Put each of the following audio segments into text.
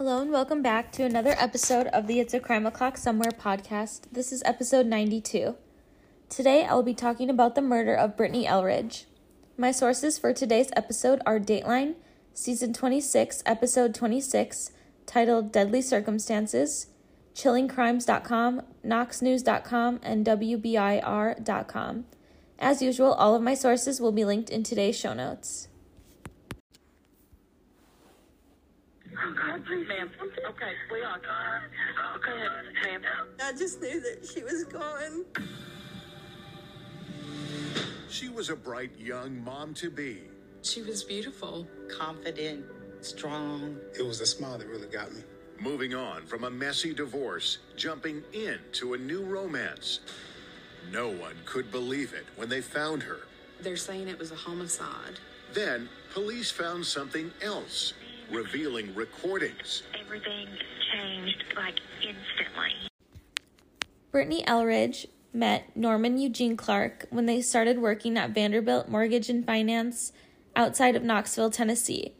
Hello and welcome back to another episode of the It's a Crime O'Clock Somewhere podcast. This is episode 92. Today I will be talking about the murder of Brittany Elridge. My sources for today's episode are Dateline, Season 26, Episode 26, titled Deadly Circumstances, ChillingCrimes.com, KnoxNews.com, and WBIR.com. As usual, all of my sources will be linked in today's show notes. Oh, God, please, ma'am. Okay, we are. Go ahead, ma'am. I just knew that she was gone. She was a bright young mom to be. She was beautiful. confident, strong. It was the smile that really got me. Moving on from a messy divorce, jumping into a new romance. No one could believe it when they found her. They're saying it was a homicide. Then, police found something else, revealing recordings. Everything changed like instantly. Brittany Elridge met Norman Eugene Clark when they started working at Vanderbilt Mortgage and Finance outside of Knoxville, Tennessee.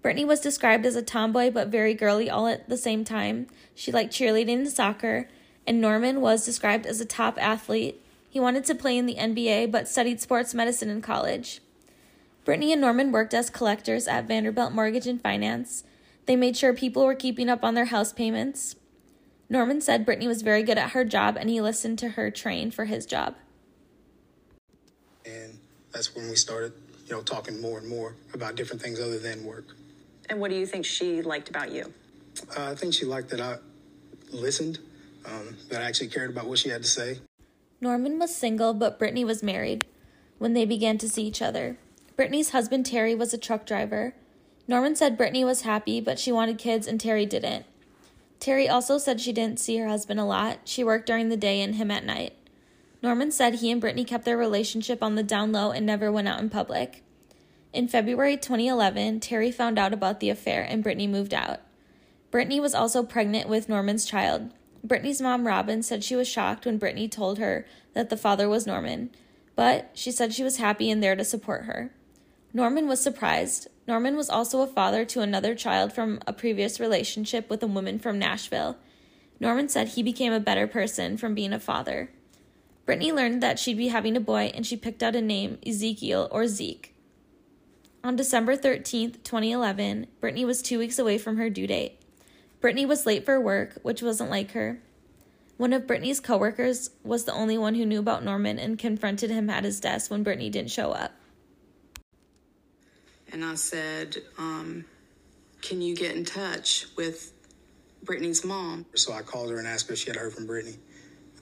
Brittany was described as a tomboy but very girly all at the same time. She liked cheerleading and soccer, and Norman was described as a top athlete. He wanted to play in the NBA but studied sports medicine in college. Brittany and Norman worked as collectors at Vanderbilt Mortgage and Finance. They made sure people were keeping up on their house payments. Norman said Brittany was very good at her job and he listened to her train for his job. And that's when we started, you know, talking more and more about different things other than work. And what do you think she liked about you? Uh, I think she liked that I listened, um, that I actually cared about what she had to say. Norman was single, but Brittany was married when they began to see each other. Brittany's husband Terry was a truck driver. Norman said Brittany was happy, but she wanted kids and Terry didn't. Terry also said she didn't see her husband a lot. She worked during the day and him at night. Norman said he and Brittany kept their relationship on the down low and never went out in public. In February 2011, Terry found out about the affair and Brittany moved out. Brittany was also pregnant with Norman's child. Brittany's mom, Robin, said she was shocked when Brittany told her that the father was Norman, but she said she was happy and there to support her. Norman was surprised. Norman was also a father to another child from a previous relationship with a woman from Nashville. Norman said he became a better person from being a father. Brittany learned that she'd be having a boy and she picked out a name, Ezekiel or Zeke. On December 13th, 2011, Brittany was two weeks away from her due date. Brittany was late for work, which wasn't like her. One of Brittany's coworkers was the only one who knew about Norman and confronted him at his desk when Brittany didn't show up. And I said, um, Can you get in touch with Brittany's mom? So I called her and asked her if she had heard from Brittany.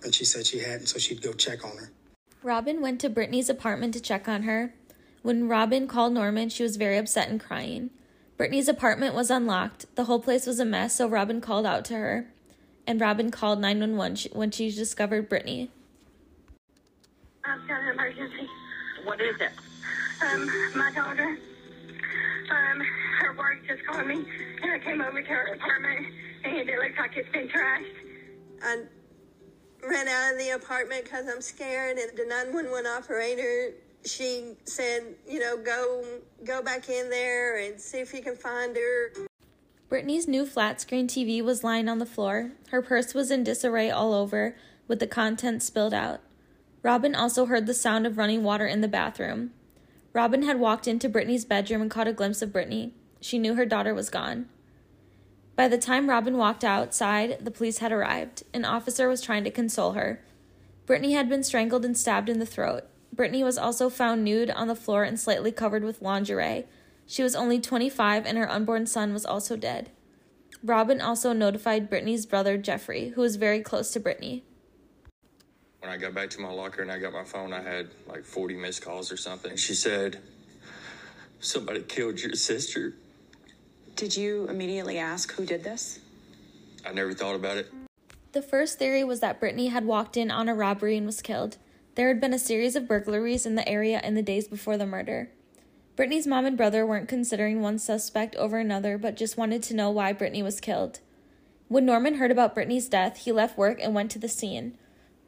And she said she hadn't, so she'd go check on her. Robin went to Brittany's apartment to check on her. When Robin called Norman, she was very upset and crying. Brittany's apartment was unlocked. The whole place was a mess, so Robin called out to her. And Robin called 911 when she discovered Brittany. I've got an emergency. What is it? Um, my daughter, um, her work just called me, and I came over to her apartment, and it looks like it's been trashed. I ran out of the apartment because I'm scared, and the 911 operator, she said, you know, go go back in there and see if you can find her. Brittany's new flat screen TV was lying on the floor. Her purse was in disarray all over, with the contents spilled out. Robin also heard the sound of running water in the bathroom. Robin had walked into Brittany's bedroom and caught a glimpse of Brittany. She knew her daughter was gone. By the time Robin walked outside, the police had arrived. An officer was trying to console her. Brittany had been strangled and stabbed in the throat. Brittany was also found nude on the floor and slightly covered with lingerie. She was only 25 and her unborn son was also dead. Robin also notified Brittany's brother Jeffrey, who was very close to Brittany. When I got back to my locker and I got my phone, I had like 40 missed calls or something. She said, Somebody killed your sister. Did you immediately ask who did this? I never thought about it. The first theory was that Brittany had walked in on a robbery and was killed. There had been a series of burglaries in the area in the days before the murder. Brittany's mom and brother weren't considering one suspect over another, but just wanted to know why Brittany was killed. When Norman heard about Brittany's death, he left work and went to the scene.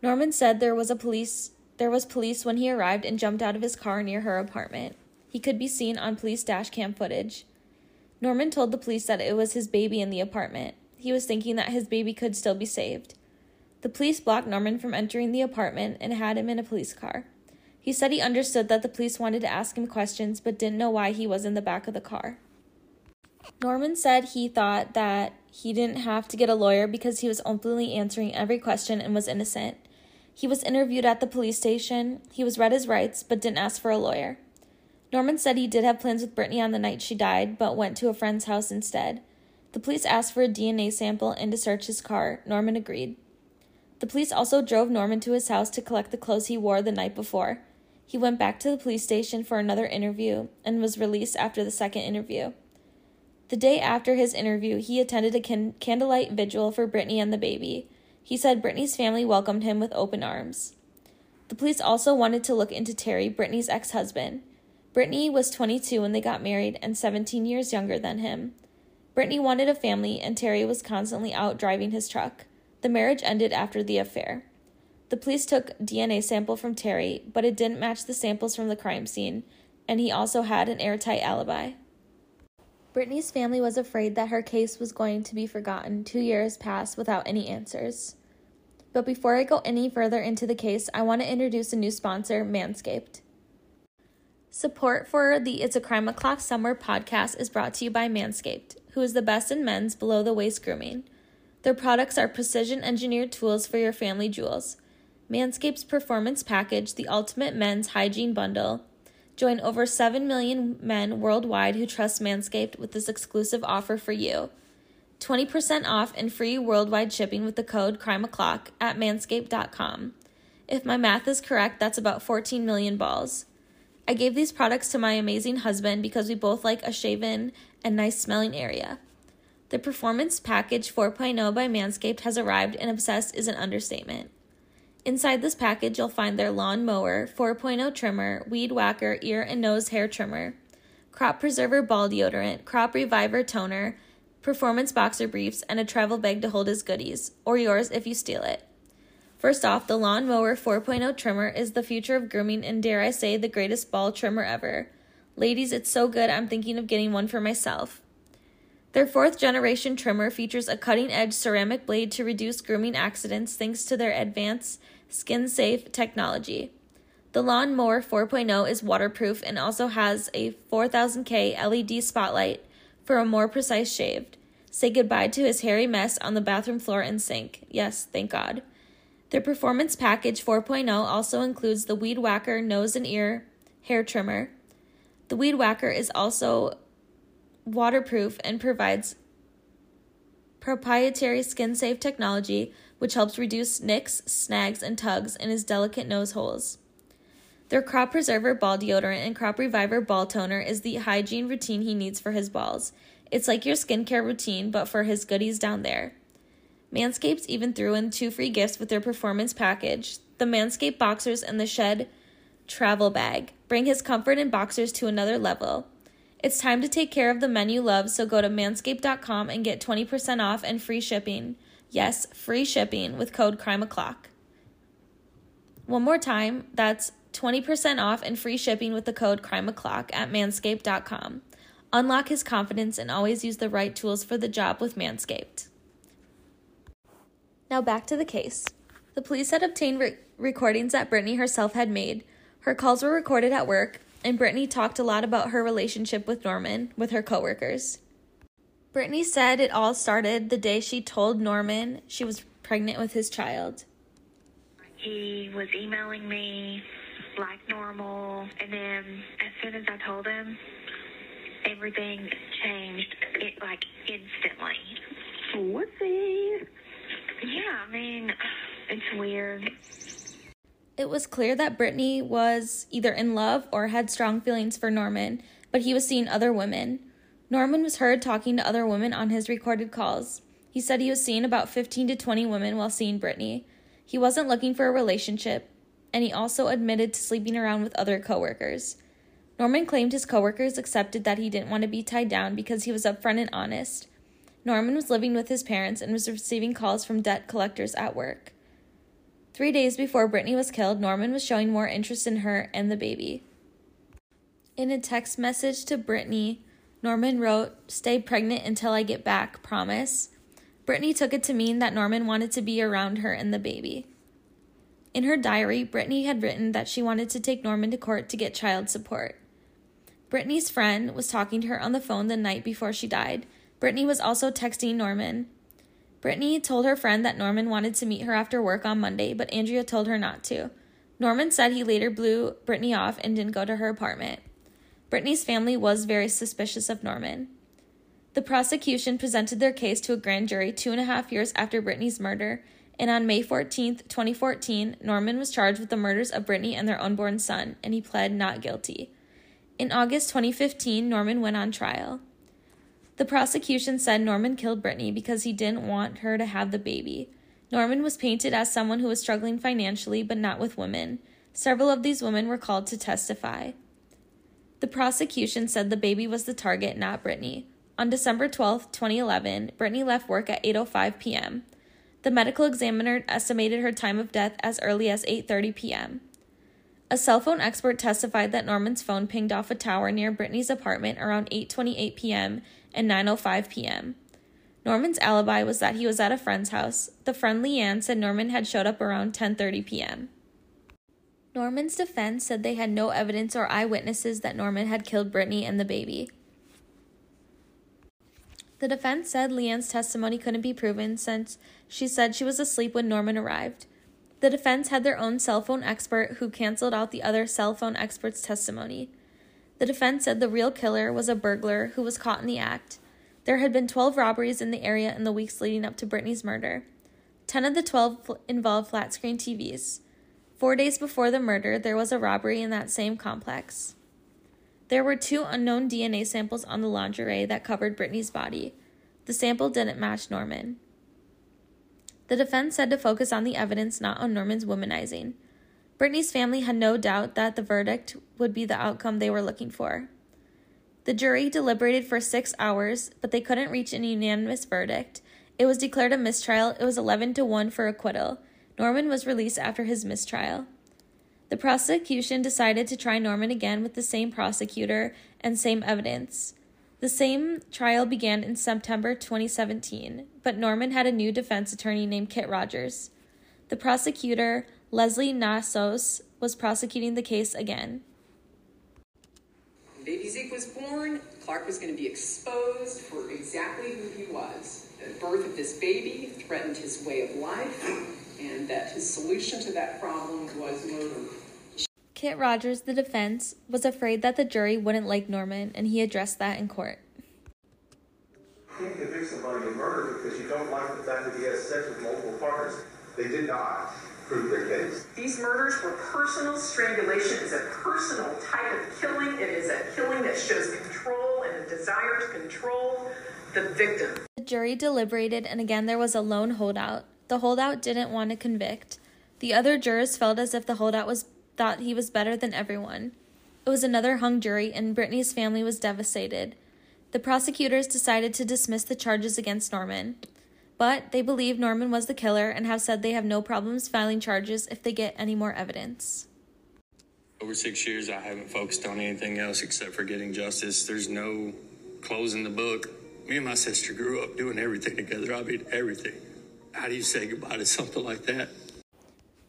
Norman said there was a police there was police when he arrived and jumped out of his car near her apartment. He could be seen on police dash cam footage. Norman told the police that it was his baby in the apartment. He was thinking that his baby could still be saved. The police blocked Norman from entering the apartment and had him in a police car. He said he understood that the police wanted to ask him questions but didn't know why he was in the back of the car. Norman said he thought that he didn't have to get a lawyer because he was openly answering every question and was innocent. He was interviewed at the police station. He was read his rights but didn't ask for a lawyer. Norman said he did have plans with Brittany on the night she died, but went to a friend's house instead. The police asked for a DNA sample and to search his car. Norman agreed. The police also drove Norman to his house to collect the clothes he wore the night before. He went back to the police station for another interview and was released after the second interview. The day after his interview, he attended a can- candlelight vigil for Brittany and the baby. He said Brittany's family welcomed him with open arms. The police also wanted to look into Terry, Brittany's ex husband. Brittany was 22 when they got married and 17 years younger than him. Brittany wanted a family, and Terry was constantly out driving his truck. The marriage ended after the affair. The police took DNA sample from Terry, but it didn't match the samples from the crime scene, and he also had an airtight alibi. Brittany's family was afraid that her case was going to be forgotten. Two years passed without any answers. But before I go any further into the case, I want to introduce a new sponsor, Manscaped. Support for the It's a Crime O'Clock Somewhere podcast is brought to you by Manscaped, who is the best in men's below the waist grooming. Their products are precision engineered tools for your family jewels. Manscaped's Performance Package, the ultimate men's hygiene bundle. Join over 7 million men worldwide who trust Manscaped with this exclusive offer for you 20% off and free worldwide shipping with the code CRIMEO'CLOCK at manscaped.com. If my math is correct, that's about 14 million balls. I gave these products to my amazing husband because we both like a shaven and nice smelling area. The Performance Package 4.0 by Manscaped has arrived, and obsessed is an understatement. Inside this package, you'll find their lawn mower, 4.0 trimmer, weed whacker, ear and nose hair trimmer, crop preserver ball deodorant, crop reviver toner, performance boxer briefs, and a travel bag to hold his goodies, or yours if you steal it. First off, the Lawn Mower 4.0 trimmer is the future of grooming and dare I say the greatest ball trimmer ever. Ladies, it's so good I'm thinking of getting one for myself. Their fourth generation trimmer features a cutting edge ceramic blade to reduce grooming accidents thanks to their advanced skin safe technology. The Lawn Mower 4.0 is waterproof and also has a 4000K LED spotlight for a more precise shave. Say goodbye to his hairy mess on the bathroom floor and sink. Yes, thank God. Their Performance Package 4.0 also includes the Weed Whacker nose and ear hair trimmer. The Weed Whacker is also waterproof and provides proprietary skin safe technology which helps reduce nicks, snags, and tugs in his delicate nose holes. Their Crop Preserver Ball Deodorant and Crop Reviver Ball Toner is the hygiene routine he needs for his balls. It's like your skincare routine, but for his goodies down there. Manscapes even threw in two free gifts with their performance package the Manscaped Boxers and the Shed Travel Bag. Bring his comfort in boxers to another level. It's time to take care of the men you love, so go to manscaped.com and get 20% off and free shipping. Yes, free shipping with code CRIMEO'CLOCK. One more time, that's 20% off and free shipping with the code CRIMEO'CLOCK at manscaped.com. Unlock his confidence and always use the right tools for the job with Manscaped. Now back to the case. The police had obtained re- recordings that Brittany herself had made. Her calls were recorded at work, and Brittany talked a lot about her relationship with Norman with her coworkers. Brittany said it all started the day she told Norman she was pregnant with his child. He was emailing me like normal, and then as soon as I told him, everything changed it like instantly. Whoopsie. Yeah, I mean, it's weird. It was clear that Brittany was either in love or had strong feelings for Norman, but he was seeing other women. Norman was heard talking to other women on his recorded calls. He said he was seeing about 15 to 20 women while seeing Brittany. He wasn't looking for a relationship, and he also admitted to sleeping around with other coworkers. Norman claimed his coworkers accepted that he didn't want to be tied down because he was upfront and honest. Norman was living with his parents and was receiving calls from debt collectors at work. Three days before Brittany was killed, Norman was showing more interest in her and the baby. In a text message to Brittany Norman wrote, Stay pregnant until I get back, promise. Brittany took it to mean that Norman wanted to be around her and the baby. In her diary, Brittany had written that she wanted to take Norman to court to get child support. Brittany's friend was talking to her on the phone the night before she died. Brittany was also texting Norman. Brittany told her friend that Norman wanted to meet her after work on Monday, but Andrea told her not to. Norman said he later blew Brittany off and didn't go to her apartment. Brittany's family was very suspicious of Norman. The prosecution presented their case to a grand jury two and a half years after Brittany's murder, and on May 14, 2014, Norman was charged with the murders of Brittany and their unborn son, and he pled not guilty. In August 2015, Norman went on trial. The prosecution said Norman killed Brittany because he didn't want her to have the baby. Norman was painted as someone who was struggling financially but not with women. Several of these women were called to testify. The prosecution said the baby was the target, not Brittany. On December 12, 2011, Brittany left work at 8:05 p.m. The medical examiner estimated her time of death as early as 8:30 p.m. A cell phone expert testified that Norman's phone pinged off a tower near Brittany's apartment around 8:28 p.m. and 9:05 p.m. Norman's alibi was that he was at a friend's house. The friend Leanne said Norman had showed up around 10:30 p.m. Norman's defense said they had no evidence or eyewitnesses that Norman had killed Brittany and the baby. The defense said Leanne's testimony couldn't be proven since she said she was asleep when Norman arrived. The defense had their own cell phone expert who canceled out the other cell phone expert's testimony. The defense said the real killer was a burglar who was caught in the act. There had been 12 robberies in the area in the weeks leading up to Brittany's murder. 10 of the 12 involved flat screen TVs. Four days before the murder, there was a robbery in that same complex. There were two unknown DNA samples on the lingerie that covered Brittany's body. The sample didn't match Norman. The defense said to focus on the evidence, not on Norman's womanizing. Brittany's family had no doubt that the verdict would be the outcome they were looking for. The jury deliberated for six hours, but they couldn't reach an unanimous verdict. It was declared a mistrial. It was 11 to 1 for acquittal. Norman was released after his mistrial. The prosecution decided to try Norman again with the same prosecutor and same evidence. The same trial began in September 2017, but Norman had a new defense attorney named Kit Rogers. The prosecutor, Leslie Nassios, was prosecuting the case again. Baby Zeke was born, Clark was going to be exposed for exactly who he was. The birth of this baby threatened his way of life, and that his solution to that problem was murder. Kit Rogers, the defense, was afraid that the jury wouldn't like Norman, and he addressed that in court. You can't convict somebody of murder because you don't like the fact that he has sex with multiple partners. They did not prove their case. These murders were personal. Strangulation is a personal type of killing. It is a killing that shows control and a desire to control the victim. The jury deliberated, and again there was a lone holdout. The holdout didn't want to convict. The other jurors felt as if the holdout was thought he was better than everyone. It was another hung jury, and Brittany's family was devastated. The prosecutors decided to dismiss the charges against Norman, but they believe Norman was the killer and have said they have no problems filing charges if they get any more evidence. Over six years, I haven't focused on anything else except for getting justice. There's no closing the book. Me and my sister grew up doing everything together. I mean, everything. How do you say goodbye to something like that?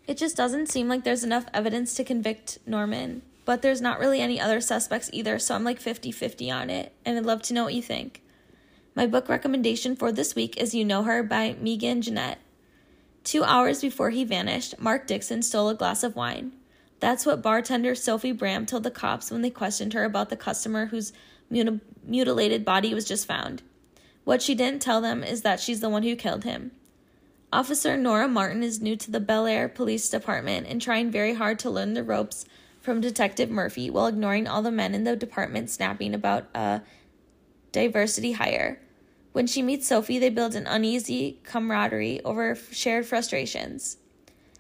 It just doesn't seem like there's enough evidence to convict Norman, but there's not really any other suspects either, so I'm like 50 50 on it, and I'd love to know what you think. My book recommendation for this week is You Know Her by Megan Jeanette. Two hours before he vanished, Mark Dixon stole a glass of wine. That's what bartender Sophie Bram told the cops when they questioned her about the customer whose muti- mutilated body was just found. What she didn't tell them is that she's the one who killed him. Officer Nora Martin is new to the Bel Air Police Department and trying very hard to learn the ropes from Detective Murphy while ignoring all the men in the department snapping about a diversity hire. When she meets Sophie, they build an uneasy camaraderie over shared frustrations.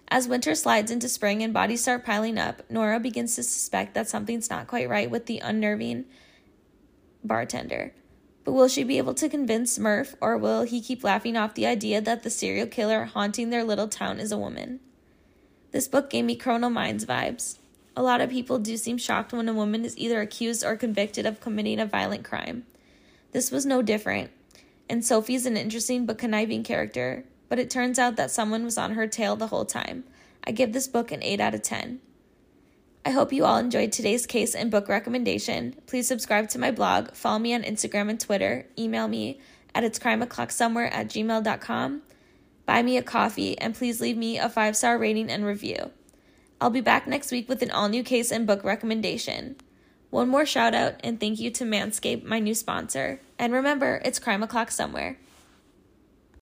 As winter slides into spring and bodies start piling up, Nora begins to suspect that something's not quite right with the unnerving bartender. But will she be able to convince Murph, or will he keep laughing off the idea that the serial killer haunting their little town is a woman? This book gave me Criminal Minds vibes. A lot of people do seem shocked when a woman is either accused or convicted of committing a violent crime. This was no different. And Sophie's an interesting but conniving character, but it turns out that someone was on her tail the whole time. I give this book an 8 out of 10. I hope you all enjoyed today's case and book recommendation. Please subscribe to my blog, follow me on Instagram and Twitter, email me at it's crime o'clock somewhere at gmail.com, buy me a coffee, and please leave me a five star rating and review. I'll be back next week with an all new case and book recommendation. One more shout out and thank you to Manscaped, my new sponsor. And remember, it's crime o'clock somewhere.